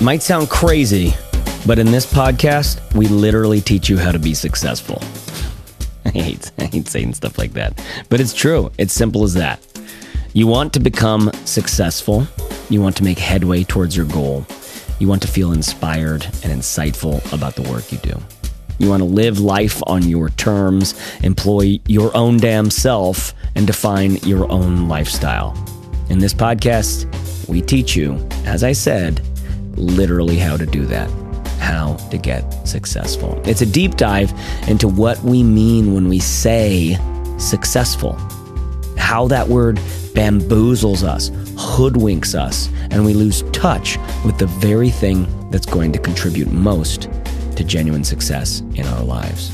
Might sound crazy, but in this podcast, we literally teach you how to be successful. I hate, I hate saying stuff like that, but it's true. It's simple as that. You want to become successful, you want to make headway towards your goal, you want to feel inspired and insightful about the work you do. You want to live life on your terms, employ your own damn self, and define your own lifestyle. In this podcast, we teach you, as I said, literally how to do that, how to get successful. It's a deep dive into what we mean when we say successful, how that word bamboozles us, hoodwinks us, and we lose touch with the very thing that's going to contribute most to genuine success in our lives.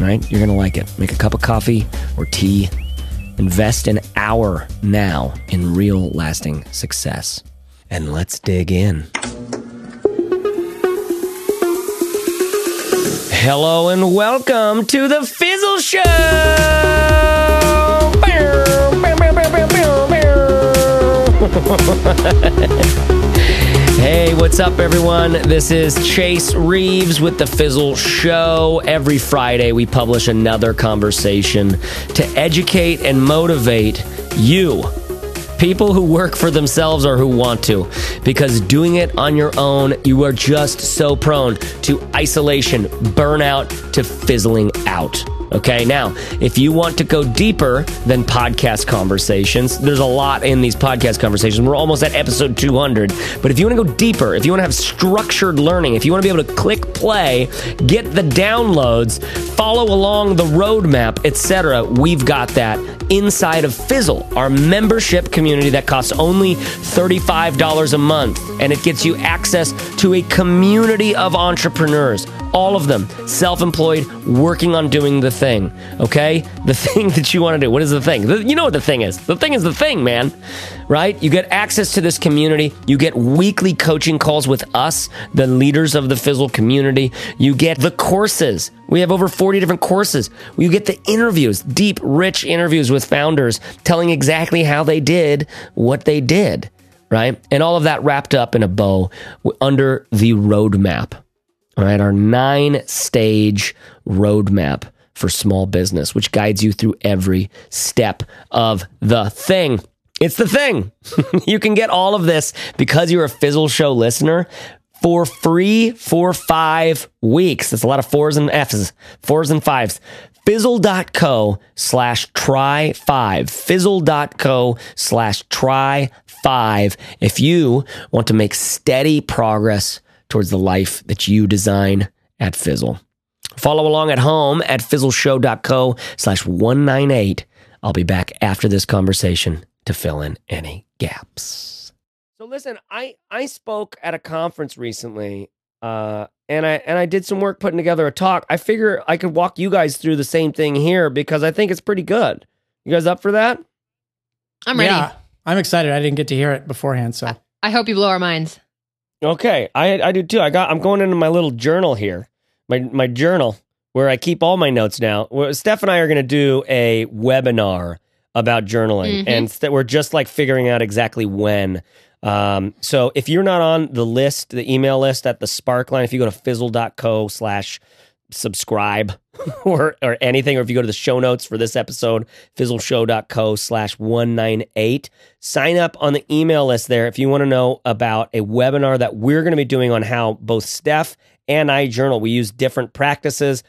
Right? You're going to like it. Make a cup of coffee or tea. Invest an hour now in real lasting success. And let's dig in. Hello and welcome to the Fizzle Show. Hey, what's up, everyone? This is Chase Reeves with The Fizzle Show. Every Friday, we publish another conversation to educate and motivate you, people who work for themselves or who want to, because doing it on your own, you are just so prone to isolation, burnout, to fizzling out. Okay, now, if you want to go deeper than podcast conversations, there's a lot in these podcast conversations. We're almost at episode 200. But if you want to go deeper, if you want to have structured learning, if you want to be able to click play, get the downloads, follow along the roadmap, etc., we've got that inside of Fizzle, our membership community that costs only $35 a month. And it gets you access to a community of entrepreneurs all of them self employed, working on doing the thing. Okay? The thing that you want to do. What is the thing? The, you know what the thing is. The thing is the thing, man. Right? You get access to this community. You get weekly coaching calls with us, the leaders of the Fizzle community. You get the courses. We have over 40 different courses. You get the interviews, deep, rich interviews with founders telling exactly how they did what they did. Right? And all of that wrapped up in a bow under the roadmap. All right, our nine stage roadmap for small business, which guides you through every step of the thing. It's the thing. you can get all of this because you're a Fizzle Show listener for free for five weeks. That's a lot of fours and F's, fours and fives. Fizzle.co slash try five. Fizzle.co slash try five. If you want to make steady progress towards the life that you design at Fizzle. Follow along at home at fizzleshow.co slash 198. I'll be back after this conversation to fill in any gaps. So listen, I, I spoke at a conference recently uh, and I and I did some work putting together a talk. I figure I could walk you guys through the same thing here because I think it's pretty good. You guys up for that? I'm ready. Yeah, I'm excited. I didn't get to hear it beforehand, so I hope you blow our minds. Okay, I I do too. I got I'm going into my little journal here, my my journal where I keep all my notes now. Well, Steph and I are going to do a webinar about journaling, Mhm. and st- we're just like figuring out exactly when. Um, so if you're not on the list, the email list at the Sparkline, if you go to fizzle.co slash subscribe or or anything, or if you go to the show notes for this episode, fizzleshow.co slash 198, sign up on the email list there if you want to know about a webinar that we're going to be doing on how both Steph and I journal. We use different practices.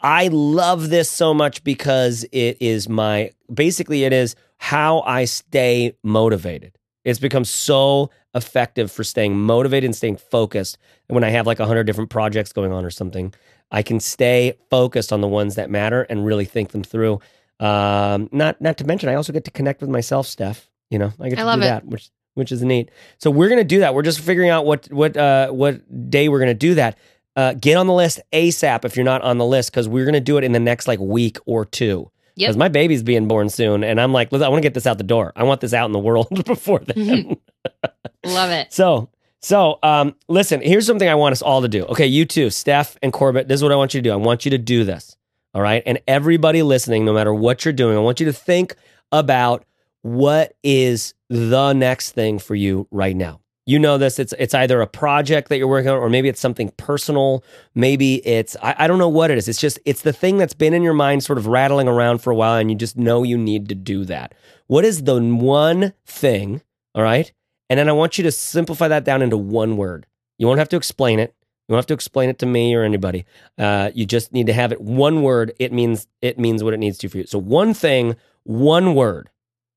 I love this so much because it is my basically it is how I stay motivated. It's become so effective for staying motivated and staying focused. When I have like a hundred different projects going on or something, I can stay focused on the ones that matter and really think them through. Um, not not to mention, I also get to connect with myself, Steph. You know, I get I to love do it. that, which which is neat. So we're gonna do that. We're just figuring out what what uh, what day we're gonna do that. Uh, get on the list ASAP if you're not on the list because we're gonna do it in the next like week or two. Yep. Because my baby's being born soon, and I'm like, I want to get this out the door. I want this out in the world before then. Love it. So, so um, listen, here's something I want us all to do. Okay, you too, Steph and Corbett. This is what I want you to do. I want you to do this. All right. And everybody listening, no matter what you're doing, I want you to think about what is the next thing for you right now. You know this. It's it's either a project that you're working on, or maybe it's something personal. Maybe it's I, I don't know what it is. It's just it's the thing that's been in your mind, sort of rattling around for a while, and you just know you need to do that. What is the one thing? All right, and then I want you to simplify that down into one word. You won't have to explain it. You don't have to explain it to me or anybody. Uh, you just need to have it one word. It means it means what it needs to for you. So one thing, one word.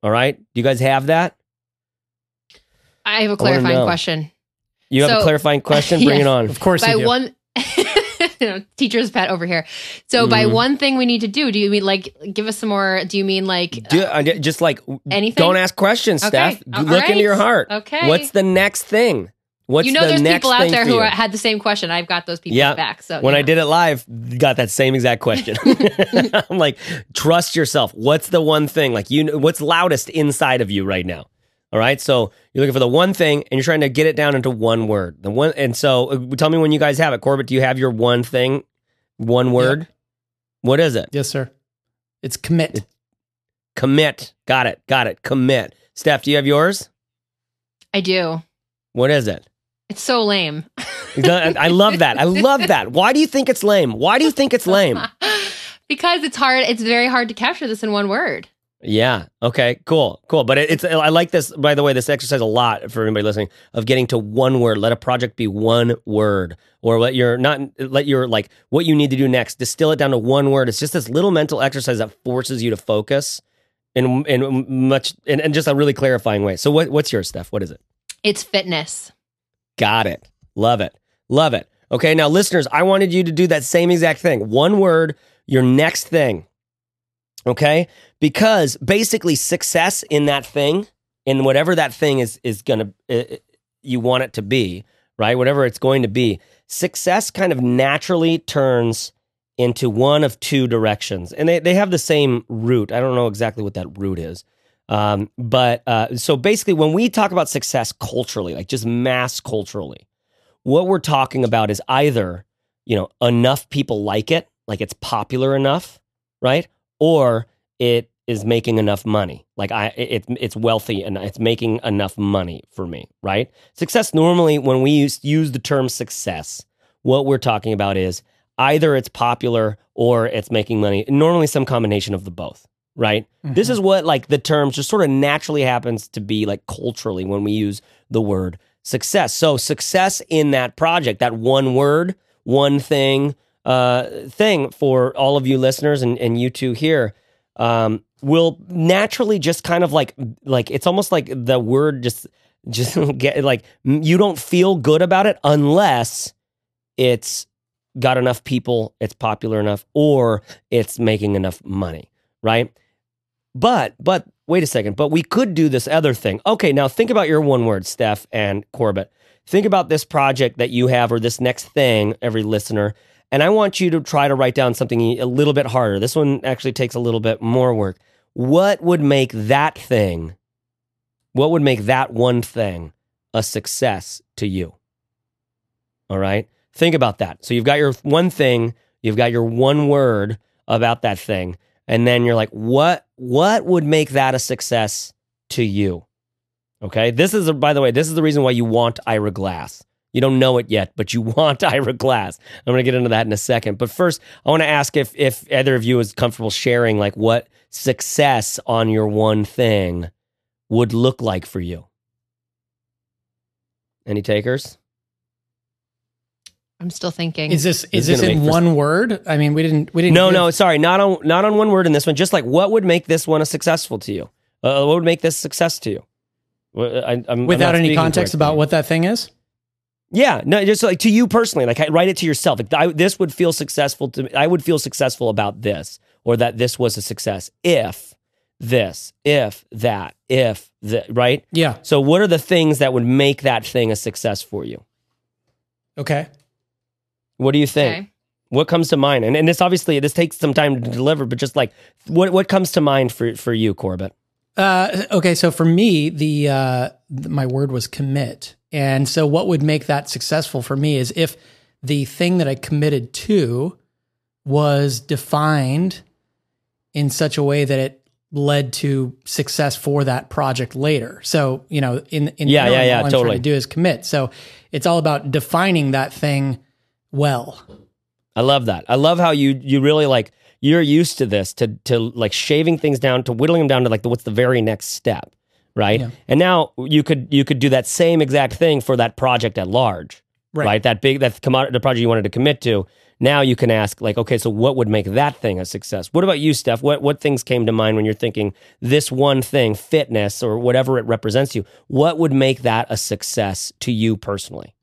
All right. Do you guys have that? I have a clarifying question. You have a clarifying question? Bring Yes. it on. Of course by you do. one you know, teacher's pet over here. So by Mhm. one thing we need to do, do you mean like give us some more? Do you mean like Do, uh, just like anything? don't ask questions, Okay. Steph. All Look right. into your heart. Okay. What's the next thing? What's you know, the there's next people out there who are, had the same question. I've got those people Yeah. back. So when you I did it live, got that same exact question. I'm like, trust yourself. What's the one thing? Like you, know, what's loudest inside of you right now? All right. So you're looking for the one thing, and you're trying to get it down into one word. The one, and so uh, tell me when you guys have it. Corbett, do you have your one thing? One word. What is it? Yes, sir. It's commit. Commit. Got it. Got it. Commit. Steph, do you have yours? I do. What is it? It's so lame. I love that. I love that. Why do you think it's lame? Why do you think it's lame? because it's hard. It's very hard to capture this in one word. Yeah. Okay. Cool. Cool. But it, it's I like this. By the way, this exercise a lot for anybody listening of getting to one word. Let a project be one word, or let your not let your like what you need to do next. Distill it down to one word. It's just this little mental exercise that forces you to focus in in much in, in just a really clarifying way. So what what's yours, Steph? What is it? It's fitness. Got it. Love it. Love it. Okay, now listeners, I wanted you to do that same exact thing. One word, your next thing. Okay? Because basically success in that thing, in whatever that thing is is going to you want it to be, right? Whatever it's going to be. Success kind of naturally turns into one of two directions. And they, they have the same root. I don't know exactly what that root is. Um, but uh, so basically, when we talk about success culturally, like just mass culturally, what we're talking about is either you know enough people like it, like it's popular enough, right, or it is making enough money, like I it, it's wealthy and it's making enough money for me, right? Success normally, when we use use the term success, what we're talking about is either it's popular or it's making money. Normally, some combination of the both right? This is what like the term just sort of naturally happens to be like culturally when we use the word success. So success in that project, that one word, one thing, uh, thing for all of you listeners and, and you two here, um, will naturally just kind of like like it's almost like the word just just get like you don't feel good about it unless it's got enough people, it's popular enough, or it's making enough money, right? But but wait a second. But we could do this other thing. Okay, now think about your one word, Steph and Corbett. Think about this project that you have or this next thing, every listener. And I want you to try to write down something a little bit harder. This one actually takes a little bit more work. What would make that thing, what would make that one thing a success to you? All right. Think about that. So you've got your one thing, you've got your one word about that thing and then you're like what what would make that a success to you okay this is by the way this is the reason why you want ira glass you don't know it yet but you want ira glass i'm going to get into that in a second but first i want to ask if if either of you is comfortable sharing like what success on your one thing would look like for you any takers I'm still thinking. Is this This is is this in make for- one word? I mean, we didn't we didn't. No, give- no, sorry, not on not on one word in this one. Just like what would make this one a successful to you? Uh, what would make this success to you? I, I'm- I'm Without any context about what that thing is. Yeah, no, just like to you personally. Like write it to yourself. Like I, this would feel successful to me. I would feel successful about this, or that this was a success if this, if that, if the right. Yeah. So, what are the things that would make that thing a success for you? Okay. What do you think? okay. What comes to mind? And and this obviously this takes some time to deliver, but just like what what comes to mind for for you, Corbett? Uh, okay. So for me, the uh, th- my word was commit, and so what would make that successful for me is if the thing that I committed to was defined in such a way that it led to success for that project later. So, you know, in in Yeah, yeah, yeah, all I'm totally. trying to do is commit. So, it's all about defining that thing well. I love that. I love how you you really like you're used to this to to like shaving things down to whittling them down to like the, what's the very next step, right? Yeah. And now you could you could do that same exact thing for that project at large, Right. right? That big that commodity the project you wanted to commit to. Now you can ask like, okay, so what would make that thing a success? What about you, Steph? What what things came to mind when you're thinking this one thing, fitness or whatever it represents to you? What would make that a success to you personally?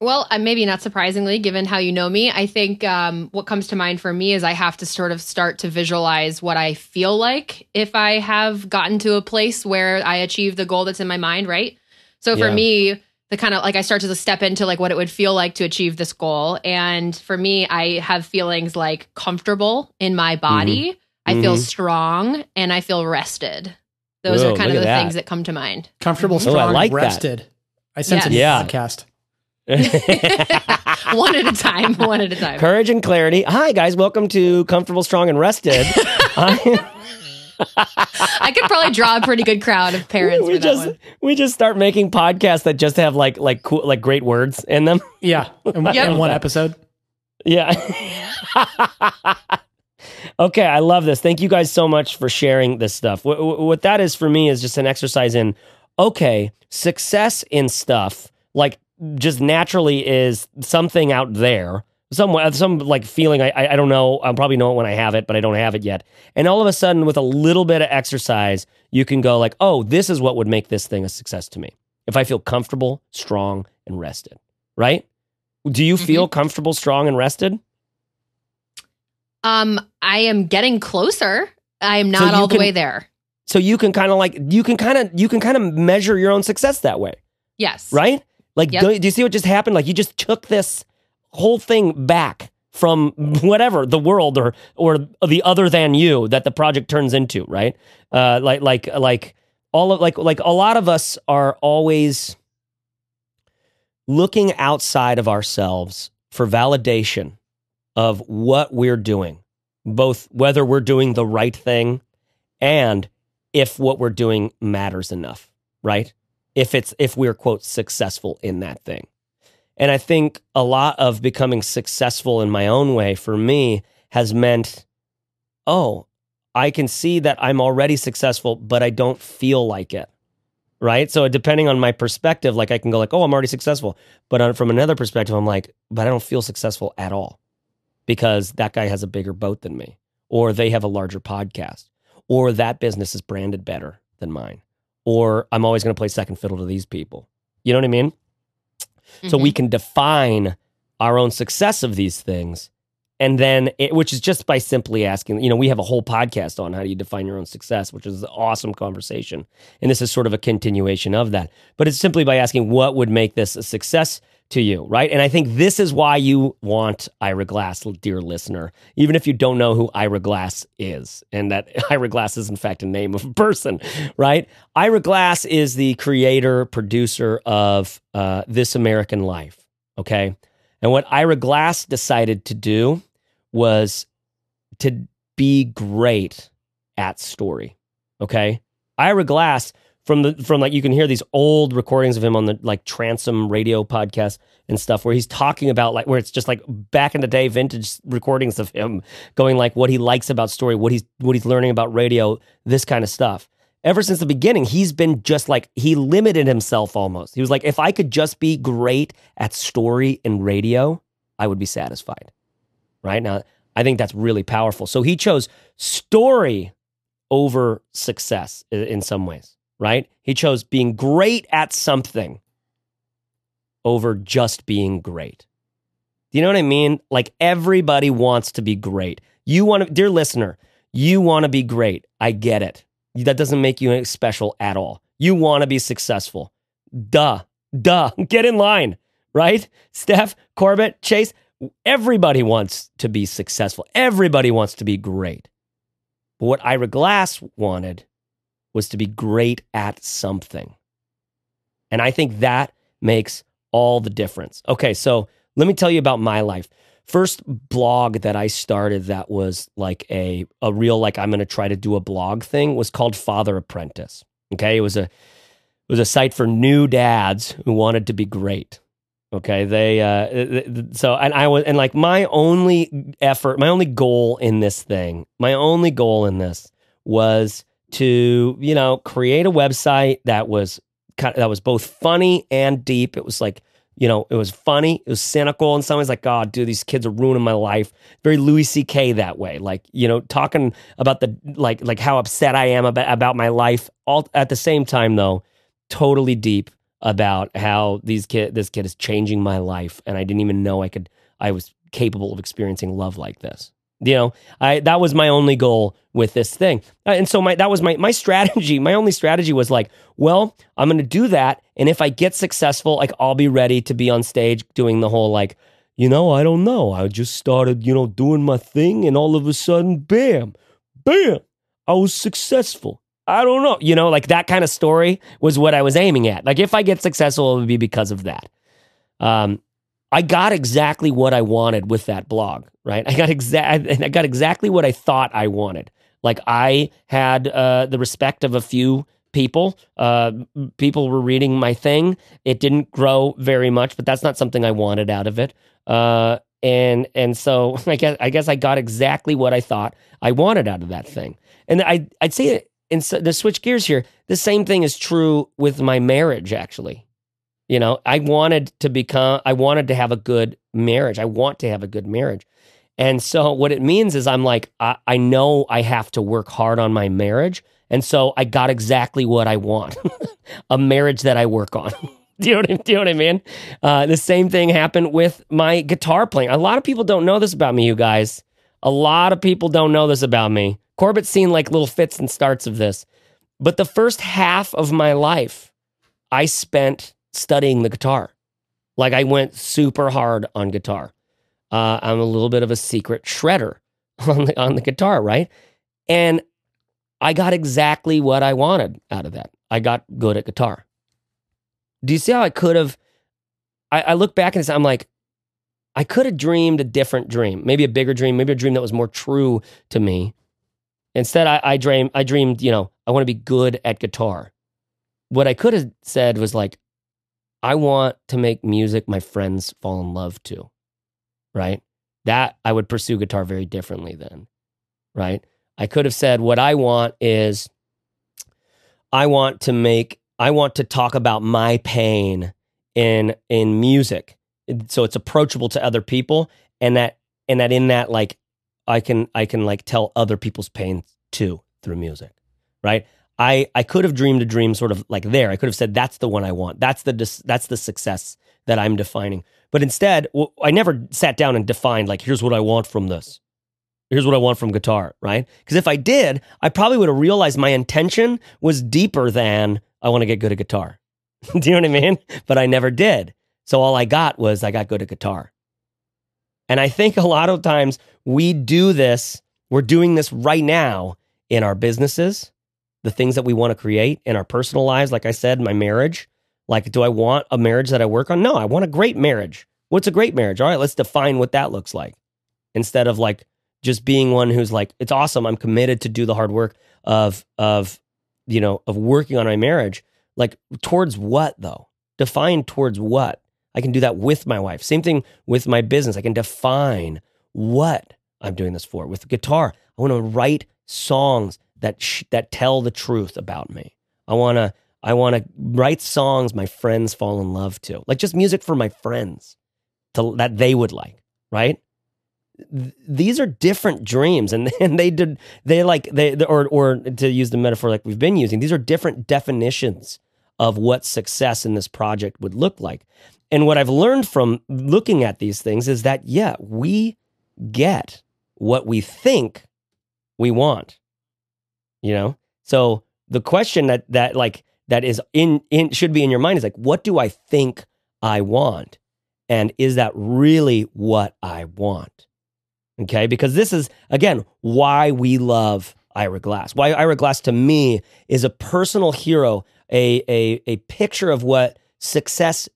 Well, uh, maybe not surprisingly, given how you know me, I think um, what comes to mind for me is I have to sort of start to visualize what I feel like if I have gotten to a place where I achieve the goal that's in my mind, right? So for Yeah. me, the kind of like I start to step into like what it would feel like to achieve this goal. And for me, I have feelings like comfortable in my body, I feel Mhm. strong, and I feel rested. Those Whoa, are kind of the that. things that come to mind. Comfortable, Oh, I strong, like that. rested. I sense a new Yeah. podcast. one at a time, one at a time. Courage and clarity. Hi, guys. Welcome to Comfortable, Strong, and Rested. I- I could probably draw a pretty good crowd of parents we for that just one. we just start making podcasts that just have like like cool like great words in them. Yeah, in, Yep. in one episode. Yeah. okay, I love this. Thank you guys so much for sharing this stuff. What, what that is for me is just an exercise in okay, success in stuff like just naturally is something out there. Some some like feeling I I don't know. I'll probably know it when I have it, but I don't have it yet. And all of a sudden, with a little bit of exercise, you can go like, oh, this is what would make this thing a success to me. If I feel comfortable, strong, and rested, right? Do you feel comfortable, strong, and rested? Um, I am getting closer. I am not you all the way there. So you can kind of like you can kind of you can kind of measure your own success that way, Yes. right? Like, Yep. do, do you see what just happened? Like, you just took this whole thing back from whatever the world or or the other than you that the project turns into, right? Uh, like like like all of like like a lot of us are always looking outside of ourselves for validation of what we're doing, both whether we're doing the right thing and if what we're doing matters enough, right? If it's if we're quote successful in that thing. And I think a lot of becoming successful in my own way for me has meant oh, I can see that I'm already successful, but I don't feel like it. Right? So depending on my perspective, like I can go like, "Oh, I'm already successful." But from another perspective, I'm like, "But I don't feel successful at all." Because that guy has a bigger boat than me or they have a larger podcast or that business is branded better than mine, or I'm always going to play second fiddle to these people. You know what I mean? So Mhm. we can define our own success of these things. And then, it, which is just by simply asking, you know, we have a whole podcast on how do you define your own success, which is an awesome conversation. And this is sort of a continuation of that. But it's simply by asking, what would make this a success to you, right? And I think this is why you want Ira Glass, dear listener, even if you don't know who Ira Glass is, and that Ira Glass is in fact a name of a person, right? Ira Glass is the creator, producer of uh, This American Life, okay? And what Ira Glass decided to do was to be great at story, okay? Ira Glass from the from like you can hear these old recordings of him on the like Transom radio podcast and stuff where he's talking about like where it's just like back in the day vintage recordings of him going like what he likes about story, what he's what he's learning about radio, this kind of stuff. Ever since the beginning, he's been just like he limited himself almost. He was like if I could just be great at story and radio, I would be satisfied. Right? Now, I think that's really powerful. So he chose story over success in some ways, right? He chose being great at something over just being great. Do you know what I mean? Like everybody wants to be great. You want to, dear listener, you want to be great. I get it. That doesn't make you special at all. You want to be successful. Duh. Duh. Get in line, right? Steph, Corbett, Chase, everybody wants to be successful. Everybody wants to be great. But what Ira Glass wanted was to be great at something. And I think that makes all the difference. Okay, so let me tell you about my life. first blog that I started that was like a a real like I'm going to try to do a blog thing was called Father Apprentice. Okay, it was a it was a site for new dads who wanted to be great. Okay, they uh so and I was and like my only effort, my only goal in this thing, my only goal in this was to, you know, create a website that was that was both funny and deep. It was like you know, it was funny, it was cynical, and some ways like, God, dude, these kids are ruining my life. Very Louis C.K. that way, like you know, talking about the like like how upset I am about about my life. All at the same time, though, totally deep about how these kid this kid is changing my life, and I didn't even know I could I was capable of experiencing love like this. You know, I that was my only goal with this thing. Uh, and so my that was my my strategy. My only strategy was like, well, I'm going to do that and if I get successful, like I'll be ready to be on stage doing the whole like, you know, I don't know. I just started, you know, doing my thing and all of a sudden, bam, bam, I was successful. I don't know. You know, like that kind of story was what I was aiming at. Like if I get successful, it would be because of that. Um, I got exactly what I wanted with that blog, right? I got exact I got exactly what I thought I wanted. Like I had uh, the respect of a few people. Uh, people were reading my thing. It didn't grow very much, but that's not something I wanted out of it. Uh, and and so I guess I guess I got exactly what I thought I wanted out of that thing. And I I'd say it in the switch gears here. The same thing is true with my marriage. Actually, you know, I wanted to become, I wanted to have a good marriage. I want to have a good marriage. And so what it means is I'm like, I, I know I have to work hard on my marriage. And so I got exactly what I want a marriage that I work on. do, you know what I, do you know what I mean? Uh, the same thing happened with my guitar playing. A lot of people don't know this about me, you guys. A lot of people don't know this about me. Corbett's seen like little fits and starts of this. But the first half of my life, I spent studying the guitar. Like I went super hard on guitar. Uh, I'm a little bit of a secret shredder on the on the guitar, right? And I got exactly what I wanted out of that. I got good at guitar. Do you see how I could have? I, I look back and I'm like, I could have dreamed a different dream, maybe a bigger dream, maybe a dream that was more true to me. Instead, I, I dream, I dreamed, you know, I want to be good at guitar. What I could have said was like, I want to make music my friends fall in love to, right? That I would pursue guitar very differently then, right? I could have said, what I want is I want to make, I want to talk about my pain in in music so it's approachable to other people and that and that in that like i can i can like tell other people's pain too through music right I I could have dreamed a dream sort of like there. I could have said that's the one I want. That's the that's the success that I'm defining. But instead, well, I never sat down and defined like here's what I want from this. Here's what I want from guitar, right? Because if I did, I probably would have realized my intention was deeper than I want to get good at guitar. Do you know what I mean? But I never did. So all I got was I got good at guitar. And I think a lot of times we do this, we're doing this right now in our businesses the things that we want to create in our personal lives. Like I said, my marriage. Like, do I want a marriage that I work on? No, I want a great marriage. What's a great marriage? All right, let's define what that looks like instead of like just being one who's like, it's awesome. I'm committed to do the hard work of, of, you know, of working on my marriage. Like, towards what though? Define towards what? I can do that with my wife. Same thing with my business. I can define what I'm doing this for. With guitar, I want to write songs that sh- that tell the truth about me. I want to I want to write songs my friends fall in love to. Like just music for my friends to that they would like, right? Th- these are different dreams and, and they did they like they or or to use the metaphor like we've been using, these are different definitions of what success in this project would look like. And what I've learned from looking at these things is that yeah, we get what we think we want you know? So the question that that like that is in in should be in your mind is like what do i think i want? And is that really what i want? Okay? Because this is again why we love ira glass. Why ira glass to me is a personal hero a a, a picture of what success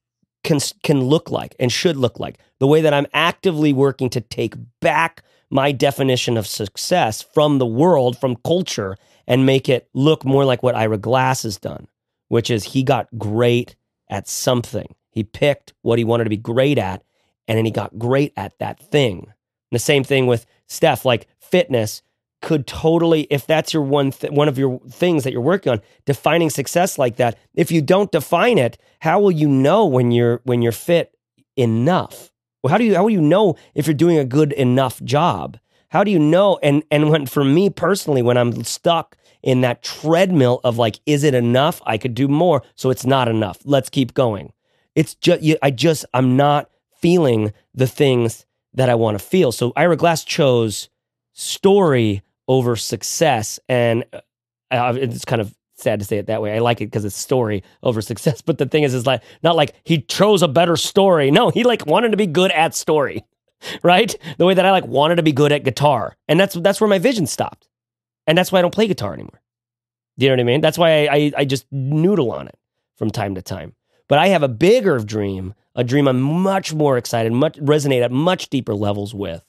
can can look like and should look like. The way that I'm actively working to take back my definition of success from the world, from culture, and make it look more like what Ira Glass has done, which is he got great at something. He picked what he wanted to be great at, and then he got great at that thing. And the same thing with Steph, like fitness could totally, if that's your one th- one of your things that you're working on, defining success like that. If you don't define it, how will you know when you're when you're fit enough? Well, how do you how will you know if you're doing a good enough job? How do you know? And and when for me personally, when I'm stuck in that treadmill of like, is it enough? I could do more, so it's not enough. Let's keep going. It's just I just I'm not feeling the things that I want to feel. So Ira Glass chose story over success. And uh, it's kind of sad to say it that way. I like it because it's story over success. But the thing is, is like not like he chose a better story. No, he like wanted to be good at story, right? The way that I like wanted to be good at guitar, and that's that's where my vision stopped, and that's why I don't play guitar anymore. Do you know what I mean? That's why I, I, I just noodle on it from time to time. But I have a bigger dream, a dream I'm much more excited, much resonate at much deeper levels with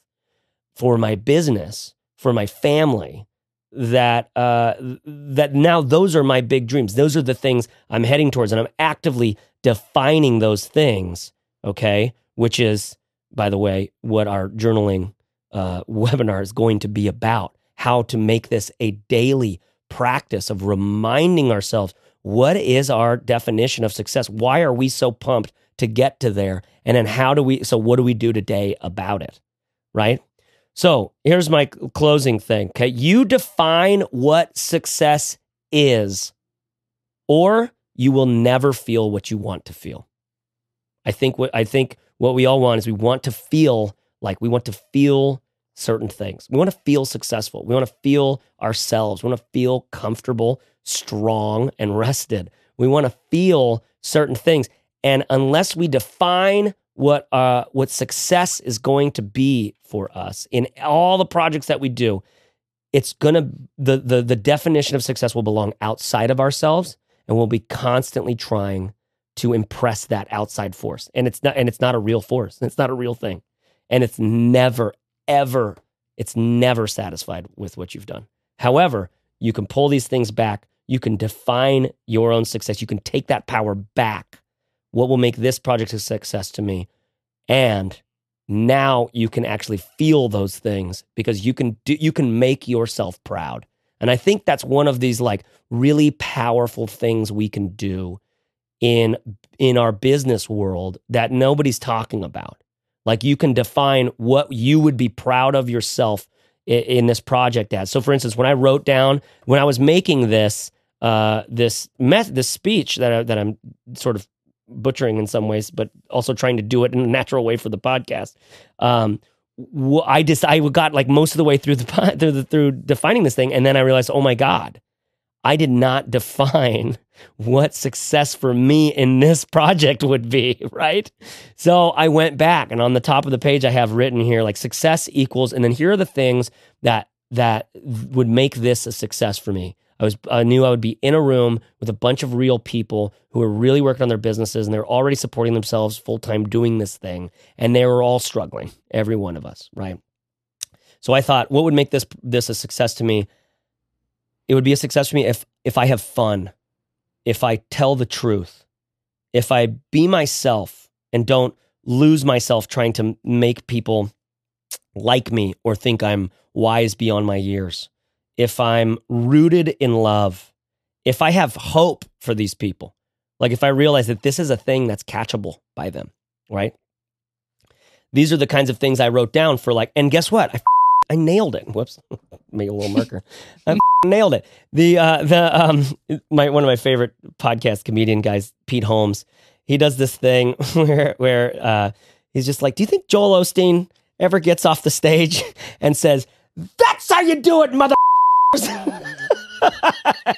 for my business for my family that uh, that now those are my big dreams. Those are the things I'm heading towards, and I'm actively defining those things. Okay, which is, by the way, what our journaling uh, webinar is going to be about. How to make this a daily practice of reminding ourselves what is our definition of success. Why are we so pumped to get to there? And then how do we? So what do we do today about it? Right. So here's my closing thing. Okay. You define what success is, or you will never feel what you want to feel. I think what I think what we all want is we want to feel like we want to feel certain things. We want to feel successful. We want to feel ourselves. We want to feel comfortable, strong, and rested. We want to feel certain things. And unless we define what uh, what success is going to be for us in all the projects that we do. It's gonna the the the definition of success will belong outside of ourselves, and we'll be constantly trying to impress that outside force. And it's not and it's not a real force. It's not a real thing, and it's never ever it's never satisfied with what you've done. However, you can pull these things back. You can define your own success. You can take that power back what will make this project a success to me? And now you can actually feel those things because you can do, you can make yourself proud. And I think that's one of these like really powerful things we can do in in our business world that nobody's talking about. Like you can define what you would be proud of yourself in, in this project as. So for instance, when I wrote down when I was making this uh, this meth- this speech that I, that I'm sort of butchering in some ways, but also trying to do it in a natural way for the podcast. Um, I just I got like most of the way through the through the, through defining this thing, and then I realized, oh my god, I did not define what success for me in this project would be, right? So I went back, and on the top of the page, I have written here like success equals, and then here are the things that that would make this a success for me. I was I knew I would be in a room with a bunch of real people who were really working on their businesses and they're already supporting themselves full time doing this thing and they were all struggling, every one of us, right? So I thought what would make this this a success to me? It would be a success for me if if I have fun, if I tell the truth, if I be myself and don't lose myself trying to make people like me or think I'm wise beyond my years if I'm rooted in love, if I have hope for these people, like if I realize that this is a thing that's catchable by them, right? These are the kinds of things I wrote down for like, and guess what? I, I nailed it. Whoops, make a little marker. I nailed it. The uh, the um my one of my favorite podcast comedian guys, Pete Holmes. He does this thing where where uh, he's just like, "Do you think Joel Osteen ever gets off the stage and says?" That's how you do it, mother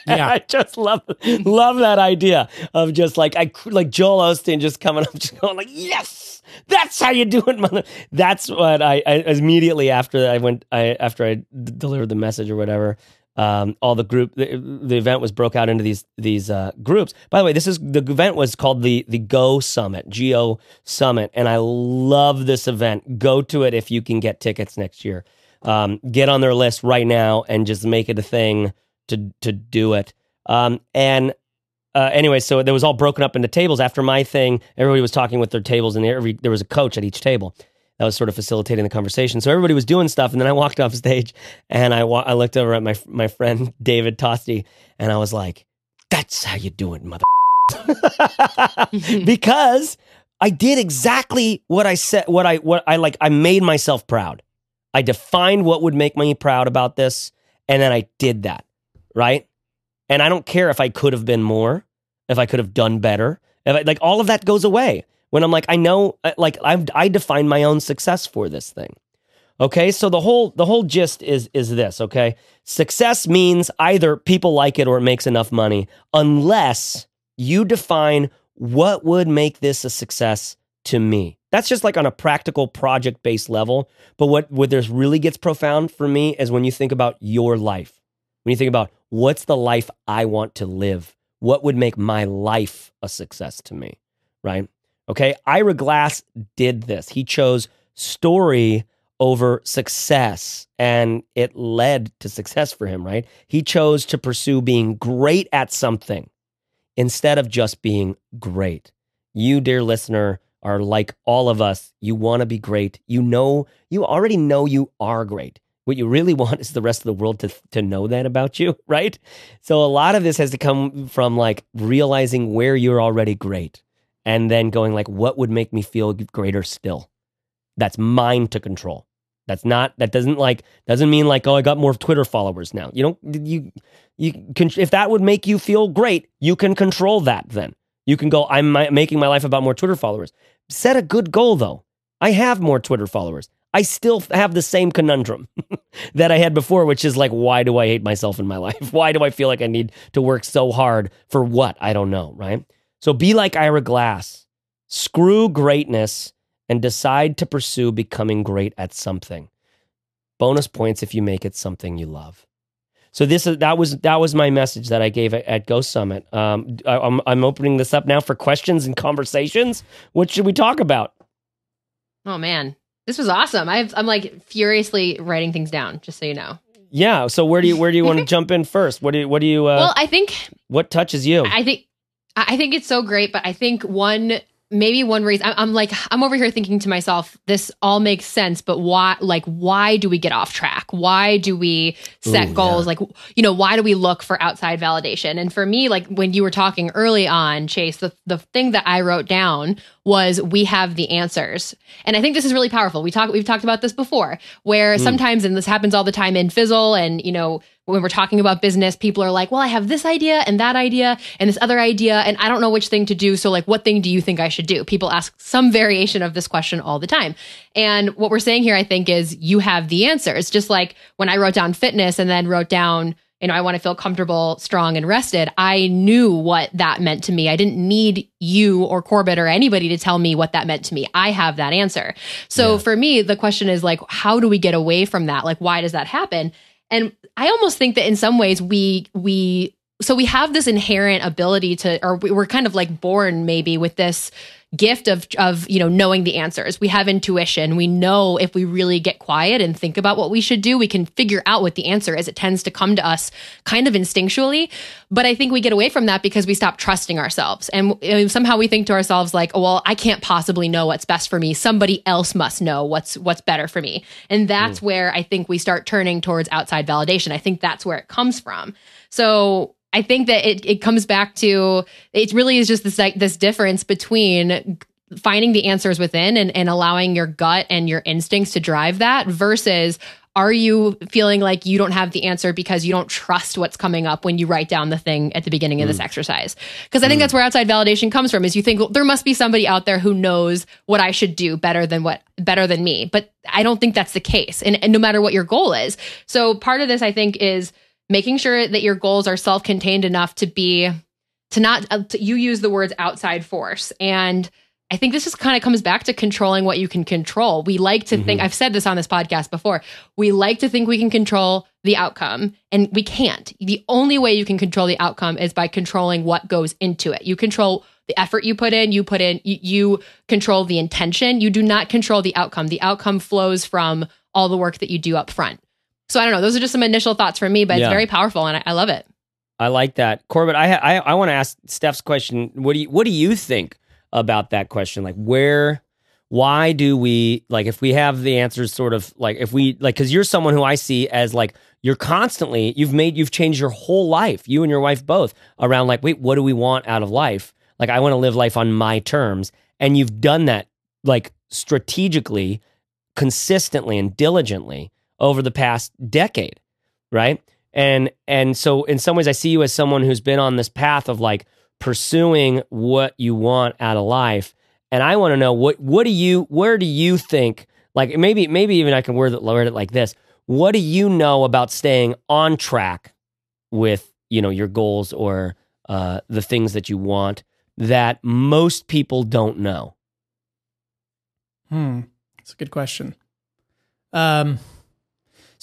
yeah, I just love love that idea of just like I like Joel Osteen just coming up, just going like, yes, that's how you do it, mother. That's what I, I immediately after I went, I after I d- delivered the message or whatever. um, all the group the, the event was broke out into these these uh, groups by the way this is the event was called the the go summit go summit and i love this event go to it if you can get tickets next year um, get on their list right now and just make it a thing to to do it um, and uh, anyway, so there was all broken up into tables. After my thing, everybody was talking with their tables, and every, there was a coach at each table that was sort of facilitating the conversation. So everybody was doing stuff, and then I walked off stage, and I wa- I looked over at my my friend David Tosti, and I was like, "That's how you do it, mother," because I did exactly what I said. What I what I like. I made myself proud. I defined what would make me proud about this, and then I did that. Right. And I don't care if I could have been more, if I could have done better. I, like all of that goes away when I'm like, I know, uh, like I've I define my own success for this thing. Okay, so the whole the whole gist is is this. Okay, success means either people like it or it makes enough money, unless you define what would make this a success to me. That's just like on a practical project based level. But what what there's really gets profound for me is when you think about your life. When you think about what's the life I want to live? What would make my life a success to me? Right? Okay. Ira Glass did this. He chose story over success and it led to success for him, right? He chose to pursue being great at something instead of just being great. You, dear listener, are like all of us. You want to be great. You know, you already know you are great. What you really want is the rest of the world to to know that about you, right? So a lot of this has to come from like realizing where you're already great and then going like what would make me feel greater still. That's mine to control. That's not that doesn't like doesn't mean like oh I got more Twitter followers now. You don't you you can if that would make you feel great, you can control that then. You can go I'm making my life about more Twitter followers. Set a good goal though. I have more Twitter followers. I still have the same conundrum that I had before, which is like, why do I hate myself in my life? Why do I feel like I need to work so hard for what? I don't know, right? So be like Ira Glass. Screw greatness and decide to pursue becoming great at something. Bonus points if you make it something you love. So this is that was that was my message that I gave at, at Go Summit. Um, I, I'm I'm opening this up now for questions and conversations. What should we talk about? Oh man, this was awesome. i am like furiously writing things down, just so you know. Yeah. So where do you where do you want to jump in first? What do you, what do you? Uh, well, I think what touches you. I think I think it's so great, but I think one maybe one reason I'm like I'm over here thinking to myself, this all makes sense, but why? Like, why do we get off track? Why do we set Ooh, goals? Yeah. Like, you know, why do we look for outside validation? And for me, like when you were talking early on, Chase, the the thing that I wrote down was we have the answers, and I think this is really powerful. We talk we've talked about this before, where mm. sometimes and this happens all the time in Fizzle, and you know when we're talking about business, people are like, well, I have this idea and that idea and this other idea, and I don't know which thing to do. So, like, what thing do you think I should do? People ask some variation of this question all the time. And what we're saying here, I think, is you have the answer. It's Just like when I wrote down fitness and then wrote down, you know, I want to feel comfortable, strong, and rested. I knew what that meant to me. I didn't need you or Corbett or anybody to tell me what that meant to me. I have that answer. So yeah. for me, the question is like, how do we get away from that? Like, why does that happen? And I almost think that in some ways we we so we have this inherent ability to or we're kind of like born maybe with this gift of of you know knowing the answers. We have intuition. We know if we really get quiet and think about what we should do we can figure out what the answer is. It tends to come to us kind of instinctually but i think we get away from that because we stop trusting ourselves. And, somehow we think to ourselves like oh, well i can't possibly know what's best for me. Somebody else must know what's what's better for me. And that's mm. where i think we start turning towards outside validation. I think that's where it comes from. So I think that it, it comes back to it really is just this like this difference between finding the answers within and, and allowing your gut and your instincts to drive that versus are you feeling like you don't have the answer because you don't trust what's coming up when you write down the thing at the beginning of mm. this exercise because i think mm. that's where outside validation comes from is you think well, there must be somebody out there who knows what i should do better than what better than me but i don't think that's the case and, and no matter what your goal is so part of this i think is making sure that your goals are self-contained enough to be to not uh, to, you use the words outside force and I think this just kind of comes back to controlling what you can control. We like to think, Mhm. I've said this on this podcast before, we like to think we can control the outcome, and we can't. The only way you can control the outcome is by controlling what goes into it. You control the effort you put in, you put in, you, you control the intention. You do not control the outcome. The outcome flows from all the work that you do up front. So I don't know. Those are just some initial thoughts from me, but Yeah. it's very powerful and I, I love it. I like that, Corbett. I ha- I, I want to ask Steph's question. What do you What do you think about that question? Like, where, why do we like if we have the answers? Sort of like if we like because you're someone who I see as like you're constantly you've made you've changed your whole life, you and your wife both around like wait, what do we want out of life? Like I want to live life on my terms, and you've done that like strategically, consistently, and diligently over the past decade, right? and and so in some ways i see you as someone who's been on this path of like pursuing what you want out of life and i want to know what what do you where do you think like maybe maybe even i can word it, word it like this what do you know about staying on track with you know your goals or uh, the things that you want that most people don't know Hmm. That's a good question. Um,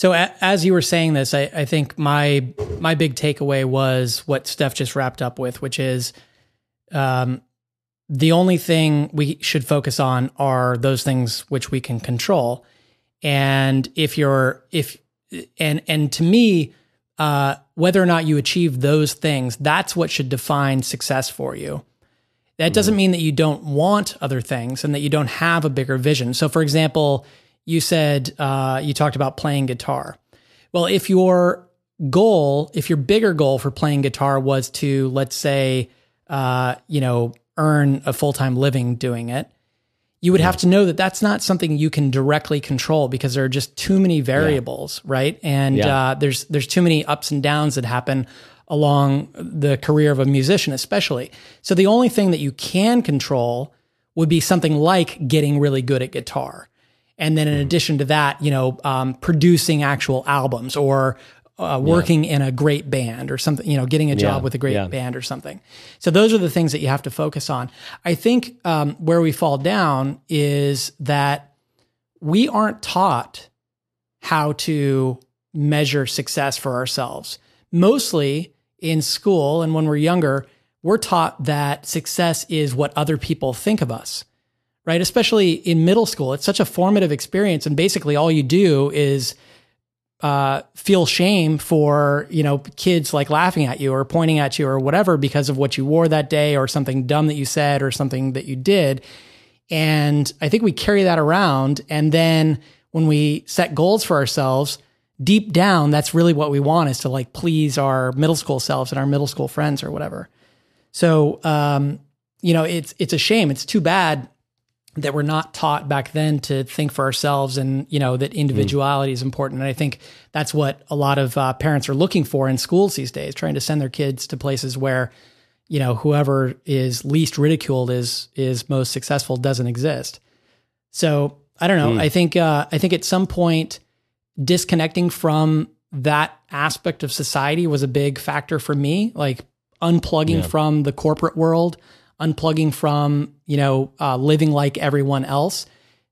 so a, as you were saying this, I, I think my my big takeaway was what Steph just wrapped up with, which is um, the only thing we should focus on are those things which we can control. And if you're if and and to me, uh, whether or not you achieve those things, that's what should define success for you. That doesn't mean that you don't want other things and that you don't have a bigger vision. So, for example, you said uh, you talked about playing guitar. Well, if your goal, if your bigger goal for playing guitar was to, let's say, uh, you know, earn a full time living doing it, you would have to know that that's not something you can directly control because there are just too many variables, right? And Yeah. uh, there's there's too many ups and downs that happen along the career of a musician, especially. So the only thing that you can control would be something like getting really good at guitar. And then in addition to that, you know, um, producing actual albums or uh, working in a great band or something, you know, getting a job Yeah, with a great yeah. band or something. So those are the things that you have to focus on. I think um, where we fall down is that we aren't taught how to measure success for ourselves. Mostly in school and when we're younger, we're taught that success is what other people think of us, right? Especially in middle school. It's such a formative experience. And basically, all you do is uh, feel shame for you know kids like laughing at you or pointing at you or whatever because of what you wore that day or something dumb that you said or something that you did and i think we carry that around and then when we set goals for ourselves deep down that's really what we want is to like please our middle school selves and our middle school friends or whatever so um, you know it's it's a shame it's too bad that we're not taught back then to think for ourselves and you know that individuality is important. And i think that's what a lot of uh, parents are looking for in schools these days trying to send their kids to places where you know whoever is least ridiculed is is most successful doesn't exist. So i don't know. I think uh, i think at some point disconnecting from that aspect of society was a big factor for me like unplugging from the corporate world unplugging from you know uh, living like everyone else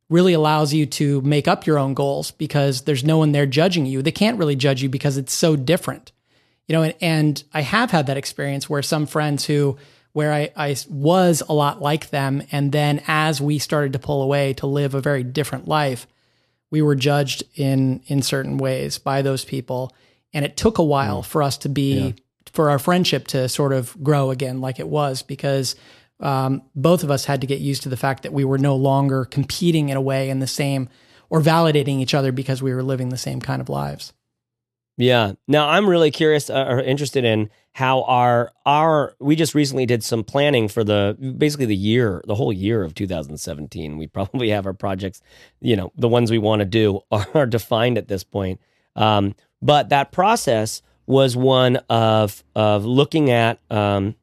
really allows you to make up your own goals because there's no one there judging you. They can't really judge you because it's so different. You know and, and i have had that experience where some friends who where I, I was a lot like them and then as we started to pull away to live a very different life we were judged in in certain ways by those people. And it took a while for us to be for our friendship to sort of grow again like it was because um, both of us had to get used to the fact that we were no longer competing in a way in the same or validating each other because we were living the same kind of lives Yeah. Now I'm really curious uh, or interested in how our our we just recently did some planning for the basically the year, the whole year of 2017. We probably have our projects, you know, the ones we want to do are defined at this point. Um, but that process was one of of looking at um,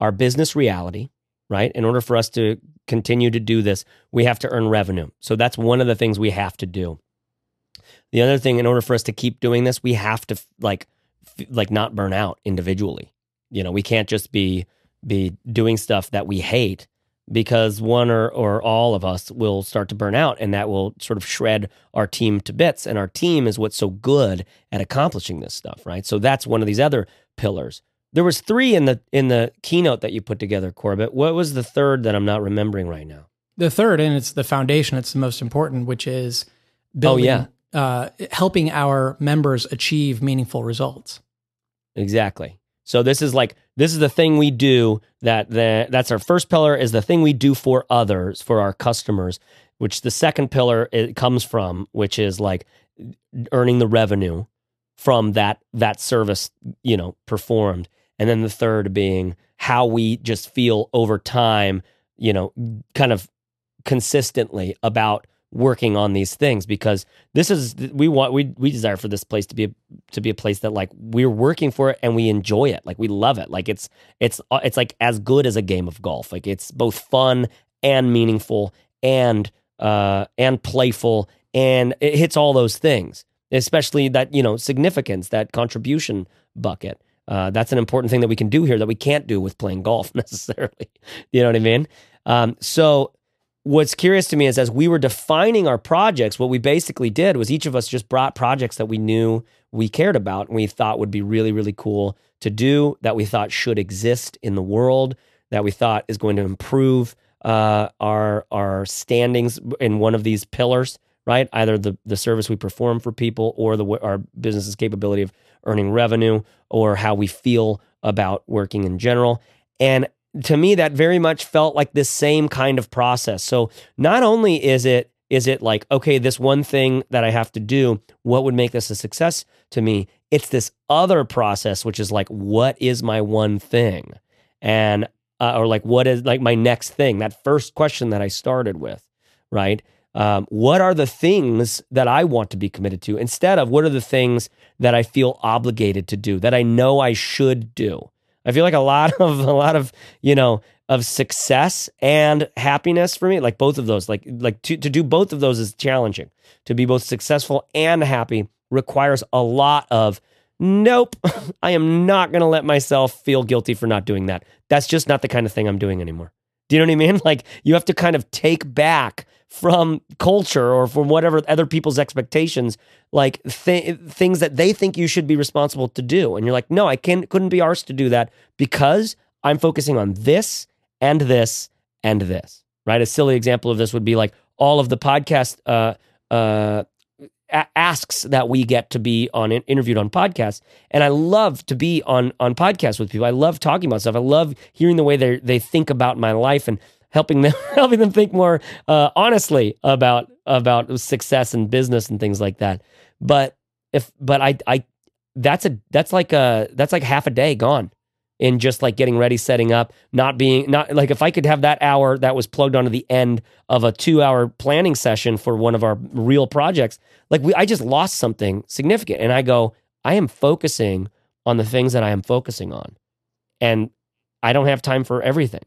our business reality, right? In order for us to continue to do this, we have to earn revenue. So that's one of the things we have to do. The other thing, in order for us to keep doing this, we have to like, like not burn out individually. You know, we can't just be be doing stuff that we hate because one or, or all of us will start to burn out and that will sort of shred our team to bits. And our team is what's so good at accomplishing this stuff, right? So that's one of these other pillars. There was three in the in the keynote that you put together, Corbett. What was the third that I'm not remembering right now? The third, and it's the foundation, it's the most important, which is building, Oh, yeah. uh, helping our members achieve meaningful results. Exactly. So this is like this is the thing we do that the that's our first pillar is the thing we do for others for our customers, which the second pillar it comes from, which is like earning the revenue from that that service you know performed, and then the third being how we just feel over time, you know, kind of consistently about working on these things. Because this is we want we we desire for this place to be a, to be a place that like we're working for it and we enjoy it. Like we love it. Like it's it's uh, it's like as good as a game of golf. Like it's both fun and meaningful and uh and playful and it hits all those things especially that you know significance that contribution bucket. Uh, that's an important thing that we can do here that we can't do with playing golf necessarily. You know what i mean? Um, so what's curious to me is as we were defining our projects, what we basically did was each of us just brought projects that we knew we cared about and we thought would be really, really cool to do, that we thought should exist in the world, that we thought is going to improve uh, our our standings in one of these pillars, right? Either the the service we perform for people, or the our business's capability of earning revenue, or how we feel about working in general. And to me that very much felt like this same kind of process. So not only is it is it like okay this one thing that i have to do what would make this a success to me? It's this other process which is like what is my one thing? And uh, or like what is like my next thing? That first question that i started with right um, what are the things that i want to be committed to instead of what are the things that i feel obligated to do that i know i should do I feel like a lot of a lot of you know of success and happiness for me, like both of those, like like to to do both of those is challenging. To be both successful and happy requires a lot of nope. I am not going to let myself feel guilty for not doing that. That's just not the kind of thing I'm doing anymore. Do you know what I mean? Like you have to kind of take back from culture or from whatever other people's expectations, like th- things that they think you should be responsible to do. And you're like, no, I can't, couldn't be arsed to do that because I'm focusing on this and this and this. Right? A silly example of this would be like all of the podcast uh, uh, a- asks that we get to be on interviewed on podcasts, and I love to be on on podcasts with people. I love talking about stuff. I love hearing the way they they think about my life and helping them helping them think more uh, honestly about about success and business and things like that. But if but I I that's a that's like a that's like half a day gone in just like getting ready, setting up, not being not like if I could have that hour that was plugged onto the end of a two hour planning session for one of our real projects, like we I just lost something significant. And I go, I am focusing on the things that I am focusing on. And I don't have time for everything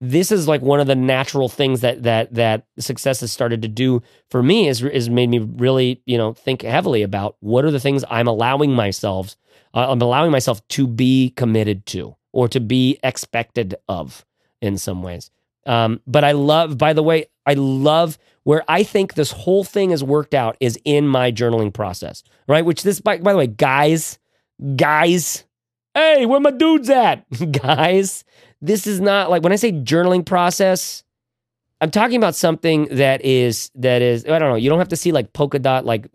this is like one of the natural things that that that success has started to do for me is is made me really you know think heavily about what are the things I'm allowing myself uh, I'm allowing myself to be committed to or to be expected of in some ways. Um, but I love, by the way, I love where I think this whole thing has worked out is in my journaling process, right? Which this, by, by the way, guys, guys, hey, where my dudes at? guys, this is not like when I say journaling process, I'm talking about something that is that is I don't know. You don't have to see like polka dot like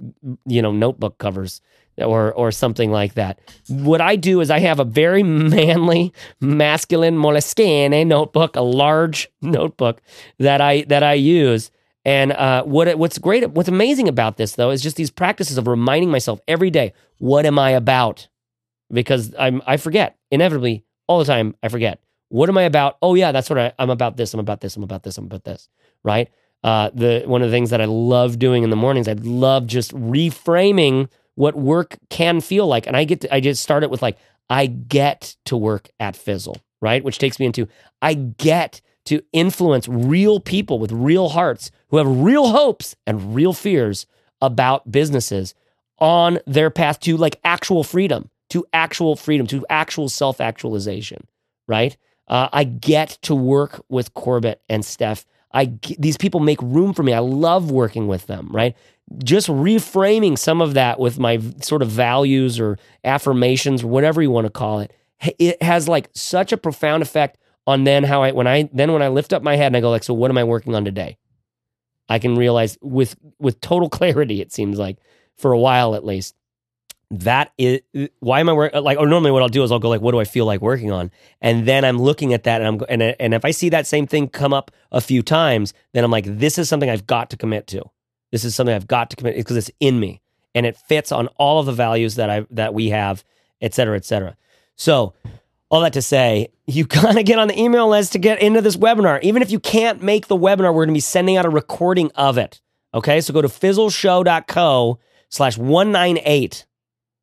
you know notebook covers or or something like that. What I do is I have a very manly, masculine Moleskine notebook, a large notebook that I that I use. And uh, what what's great, what's amazing about this though is just these practices of reminding myself every day, what am I about? Because I'm I forget inevitably all the time. I forget. What am I about? Oh yeah, that's what I, I'm about. This. I'm about this. I'm about this. I'm about this. Right. Uh, the one of the things that I love doing in the mornings, I love just reframing what work can feel like, and I get to, I just start it with like I get to work at Fizzle, right? Which takes me into I get to influence real people with real hearts who have real hopes and real fears about businesses on their path to like actual freedom, to actual freedom, to actual self actualization, right? Uh, I get to work with Corbett and Steph. I these people make room for me. I love working with them, right? Just reframing some of that with my sort of values or affirmations or whatever you want to call it. It has like such a profound effect on then how I when I then when I lift up my head and I go like, so what am I working on today? I can realize with with total clarity. It seems like for a while at least that is why am I work like or normally what I'll do is I'll go like what do I feel like working on? And then I'm looking at that and I'm and and if I see that same thing come up a few times then I'm like this is something I've got to commit to. This is something I've got to commit because it's in me and it fits on all of the values that I that we have et cetera et cetera. So all that to say you gotta get on the email list to get into this webinar. Even if you can't make the webinar we're gonna be sending out a recording of it okay? So go to fizzleshow.co slash 198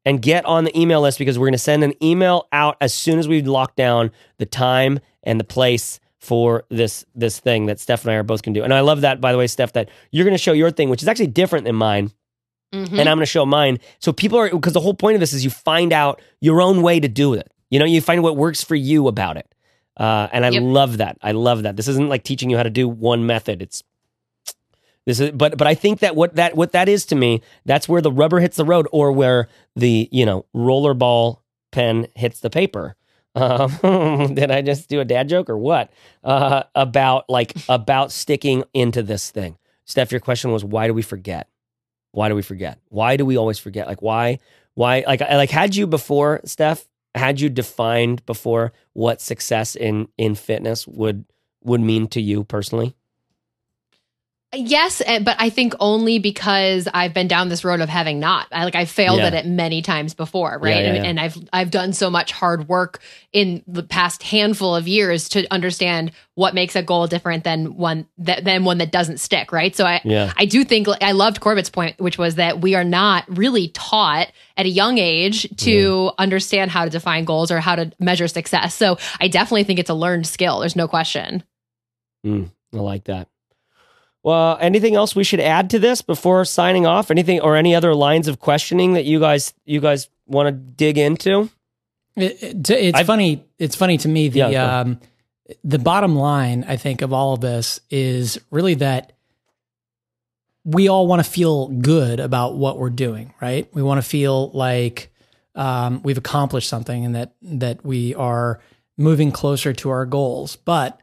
and get on the email list because we're going to send an email out as soon as we lock down the time and the place for this this thing that Steph and I are both going to do. And I love that, by the way, Steph, that you're going to show your thing, which is actually different than mine. Mm-hmm. And I'm going to show mine. So people are, because the whole point of this is you find out your own way to do it. You know, you find what works for you about it. Uh, and I yep. love that. I love that. This isn't like teaching you how to do one method. It's this is, but but I think that what that what that is to me, that's where the rubber hits the road, or where the you know rollerball pen hits the paper. Um, did I just do a dad joke or what? Uh, about like about sticking into this thing. Steph, your question was why do we forget? Why do we forget? Why do we always forget? Like why? Why? Like like had you before, Steph? Had you defined before what success in in fitness would would mean to you personally? Yes, eh, but I think only because I've been down this road of having not. I, like I've failed yeah. at it many times before, right? Yeah, yeah, and, and, I've I've done so much hard work in the past handful of years to understand what makes a goal different than one that than one that doesn't stick, right? So I yeah. I do think I loved Corbett's point, which was that we are not really taught at a young age to understand how to define goals or how to measure success. So I definitely think it's a learned skill. There's no question. Mm, I like that. Well, anything else we should add to this before signing off? Anything or any other lines of questioning that you guys you guys want to dig into? It, it, it's I've, funny. It's funny to me. The yeah, um, the bottom line, I think, of all of this is really that we all want to feel good about what we're doing, right? We want to feel like um, we've accomplished something and that that we are moving closer to our goals. But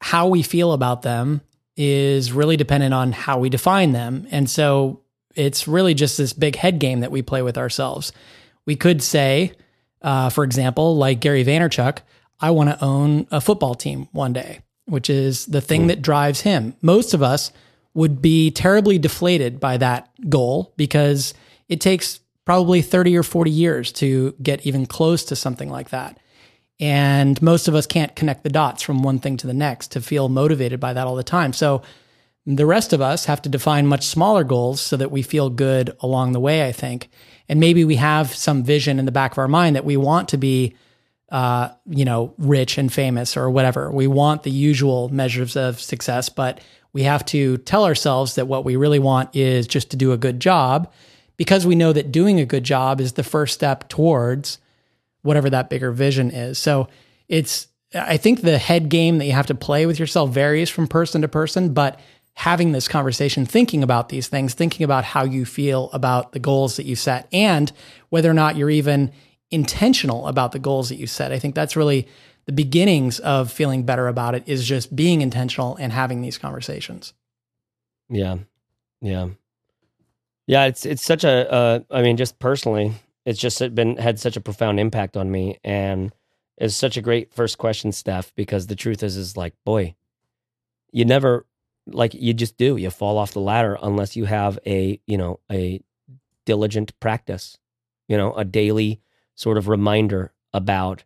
how we feel about them is really dependent on how we define them. And so it's really just this big head game that we play with ourselves. We could say, uh, for example, like Gary Vaynerchuk, I want to own a football team one day, which is the thing that drives him. Most of us would be terribly deflated by that goal because it takes probably 30 or 40 years to get even close to something like that. And most of us can't connect the dots from one thing to the next to feel motivated by that all the time. So the rest of us have to define much smaller goals so that we feel good along the way, I think. And maybe we have some vision in the back of our mind that we want to be, uh, you know, rich and famous or whatever. We want the usual measures of success, but we have to tell ourselves that what we really want is just to do a good job because we know that doing a good job is the first step towards whatever that bigger vision is. So it's, I think the head game that you have to play with yourself varies from person to person, but having this conversation, thinking about these things, thinking about how you feel about the goals that you set and whether or not you're even intentional about the goals that you set. I think that's really the beginnings of feeling better about it is just being intentional and having these conversations. Yeah. Yeah. Yeah, it's it's such a. Uh, I mean, just personally, it's just been had such a profound impact on me and it's such a great first question Steph because the truth is is like boy you never like you just do you fall off the ladder unless you have a you know a diligent practice you know a daily sort of reminder about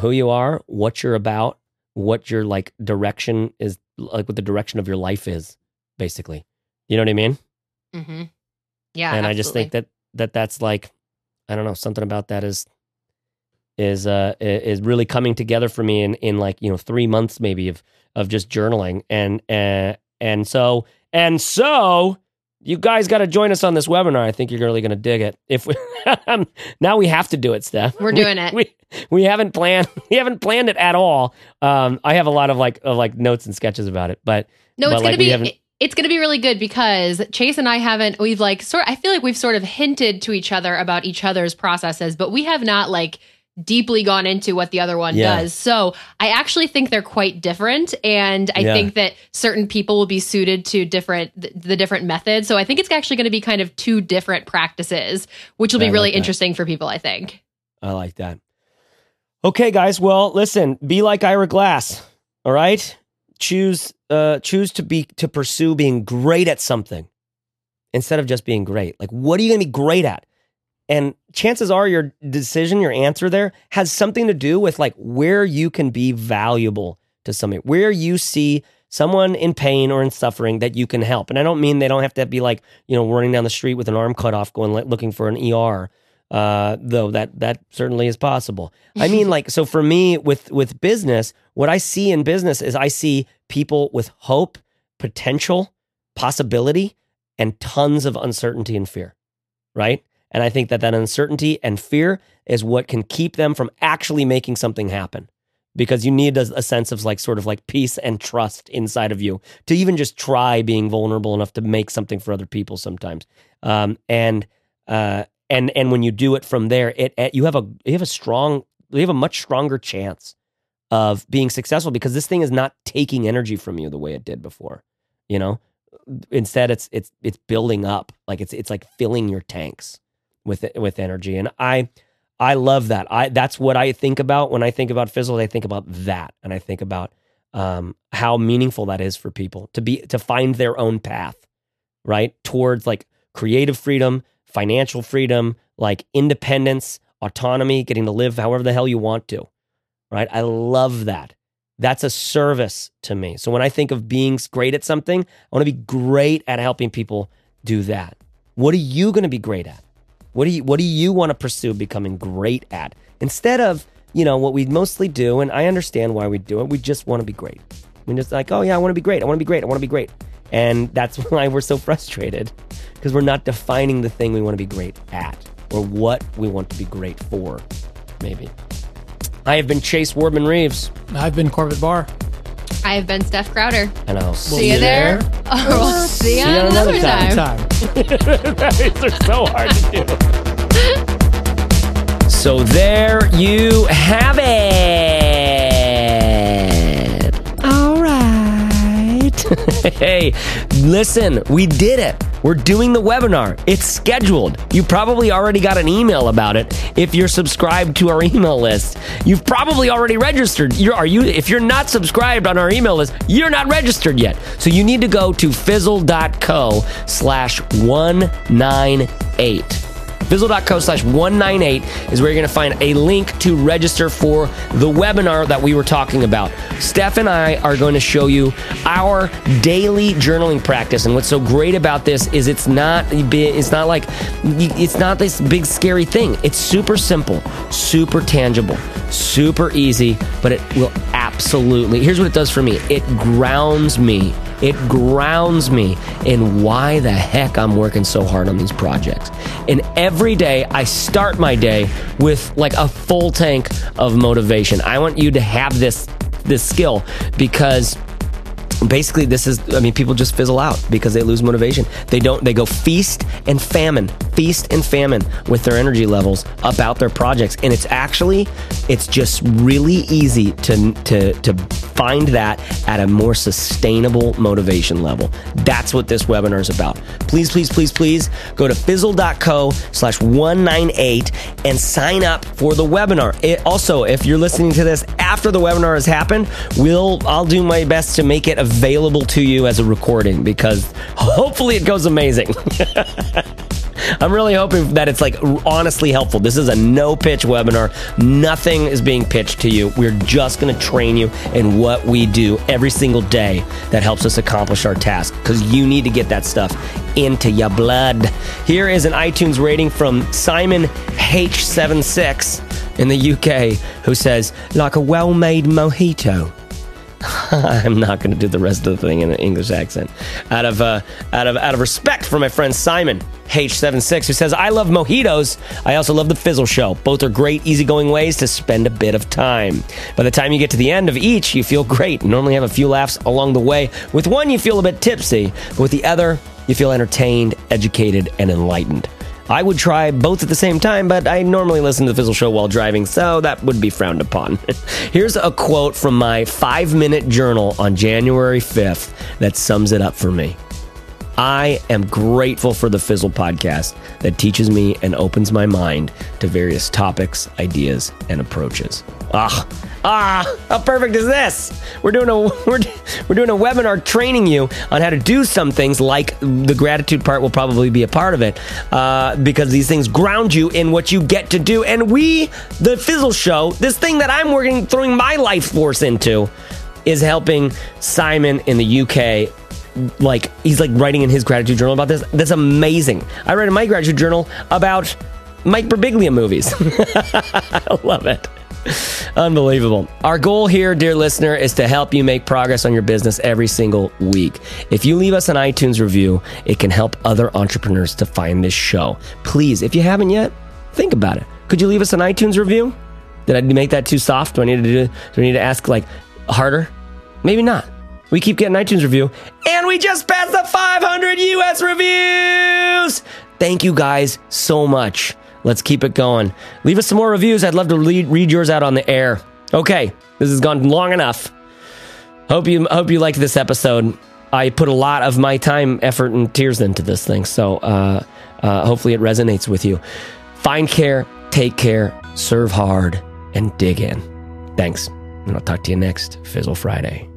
who you are what you're about what your like direction is like what the direction of your life is basically you know what i mean mm-hmm. yeah and absolutely. i just think that that that's like I don't know, something about that is is uh is really coming together for me in in like, you know, 3 months maybe of of just journaling and uh, and so and so you guys got to join us on this webinar. I think you're really going to dig it. If we, now we have to do it, Steph. We're doing it. We, we haven't planned. We haven't planned it at all. Um, I have a lot of like of like notes and sketches about it, but No, but, it's like, gonna we be it's gonna be really good because Chase and I haven't we've like sort I feel like we've sort of hinted to each other about each other's processes, but we have not like deeply gone into what the other one Yeah. does. So I actually think they're quite different. And I Yeah. think that certain people will be suited to different the, the different methods. So I think it's actually gonna be kind of two different practices, which will be like really that. interesting for people, I think. I like that. Okay, guys. Well, listen. Be like Ira Glass. All right. Choose. Uh, choose to be to pursue being great at something instead of just being great. Like, what are you going to be great at? And chances are, your decision, your answer there has something to do with like where you can be valuable to somebody, where you see someone in pain or in suffering that you can help. And I don't mean they don't have to be like you know running down the street with an arm cut off, going looking for an ER uh, though that that certainly is possible. I mean, like, so for me with with business, what I see in business is I see people with hope, potential, possibility, and tons of uncertainty and fear, right? And I think that that uncertainty and fear is what can keep them from actually making something happen. Because you need a, a sense of like sort of like peace and trust inside of you to even just try being vulnerable enough to make something for other people sometimes. Um, and uh, and and when you do it from there, it, it you have a you have a strong you have a much stronger chance of being successful because this thing is not taking energy from you the way it did before. You know, instead it's it's it's building up like it's it's like filling your tanks with with energy, and I I love that. I that's what I think about when I think about Fizzle. I think about that, and I think about um, how meaningful that is for people to be to find their own path, right towards like creative freedom, financial freedom, like independence, autonomy, getting to live however the hell you want to, right? I love that. That's a service to me. So when I think of being great at something, I want to be great at helping people do that. What are you going to be great at? What do you what do you want to pursue becoming great at? Instead of, you know, what we mostly do and I understand why we do it, we just want to be great. We just like, "Oh yeah, I want to be great. I want to be great. I want to be great." And that's why we're so frustrated because we're not defining the thing we want to be great at or what we want to be great for, maybe. I have been Chase Wardman Reeves, I've been Corbett Barr. I have been Steph Crowder. and I'll See you there. Or we'll see you See you another another time. Time. They're so hard to do. So there you have it. hey, listen, we did it. We're doing the webinar. It's scheduled. You probably already got an email about it. If you're subscribed to our email list, you've probably already registered. You're, are you? If you're not subscribed on our email list, you're not registered yet. So you need to go to fizzle.co slash 198. Fizzle.co slash 198 is where you're going to find a link to register for the webinar that we were talking about. Steph and I are going to show you our daily journaling practice. And what's so great about this is it's not it's not like it's not this big scary thing. It's super simple, super tangible, super easy, but it will absolutely. Here's what it does for me. It grounds me it grounds me in why the heck I'm working so hard on these projects. And every day I start my day with like a full tank of motivation. I want you to have this this skill because basically this is i mean people just fizzle out because they lose motivation they don't they go feast and famine feast and famine with their energy levels about their projects. And it's actually it's just really easy to to to find that at a more sustainable motivation level. That's what this webinar is about. Please please please please go to fizzle.co slash 198 and sign up for the webinar. It, also if you're listening to this after the webinar has happened we'll i'll do my best to make it available to you as a recording because hopefully it goes amazing I'm really hoping that it's like honestly helpful. This is a no pitch webinar. Nothing is being pitched to you. We're just going to train you in what we do every single day that helps us accomplish our task because you need to get that stuff into your blood. Here is an iTunes rating from Simon H76 in the UK who says, like a well made mojito. I'm not going to do the rest of the thing in an English accent. Out of uh, out of out of respect for my friend Simon H76, who says, "I love mojitos. I also love the Fizzle Show. Both are great, easygoing ways to spend a bit of time. By the time you get to the end of each, you feel great. Normally have a few laughs along the way. With one, you feel a bit tipsy, but with the other, you feel entertained, educated, and enlightened." I would try both at the same time, but I normally listen to the Fizzle Show while driving, so that would be frowned upon. Here's a quote from my five minute journal on January 5th that sums it up for me. I am grateful for the Fizzle podcast that teaches me and opens my mind to various topics, ideas, and approaches. Ah, ah, how perfect is this? We're doing a we're, we're doing a webinar training you on how to do some things like the gratitude part will probably be a part of it uh, because these things ground you in what you get to do. And we, the Fizzle Show, this thing that I'm working throwing my life force into, is helping Simon in the UK like he's like writing in his gratitude journal about this. That's amazing. I write in my gratitude journal about Mike Birbiglia movies. I love it. Unbelievable. Our goal here, dear listener, is to help you make progress on your business every single week. If you leave us an iTunes review, it can help other entrepreneurs to find this show. Please, if you haven't yet, think about it. Could you leave us an iTunes review? Did I make that too soft? Do I need to do, do I need to ask like harder? Maybe not. We keep getting iTunes review, and we just passed the 500 US reviews. Thank you guys so much. Let's keep it going. Leave us some more reviews. I'd love to read, read yours out on the air. Okay, this has gone long enough. Hope you hope you liked this episode. I put a lot of my time, effort, and tears into this thing, so uh, uh, hopefully it resonates with you. Find care, take care, serve hard, and dig in. Thanks, and I'll talk to you next Fizzle Friday.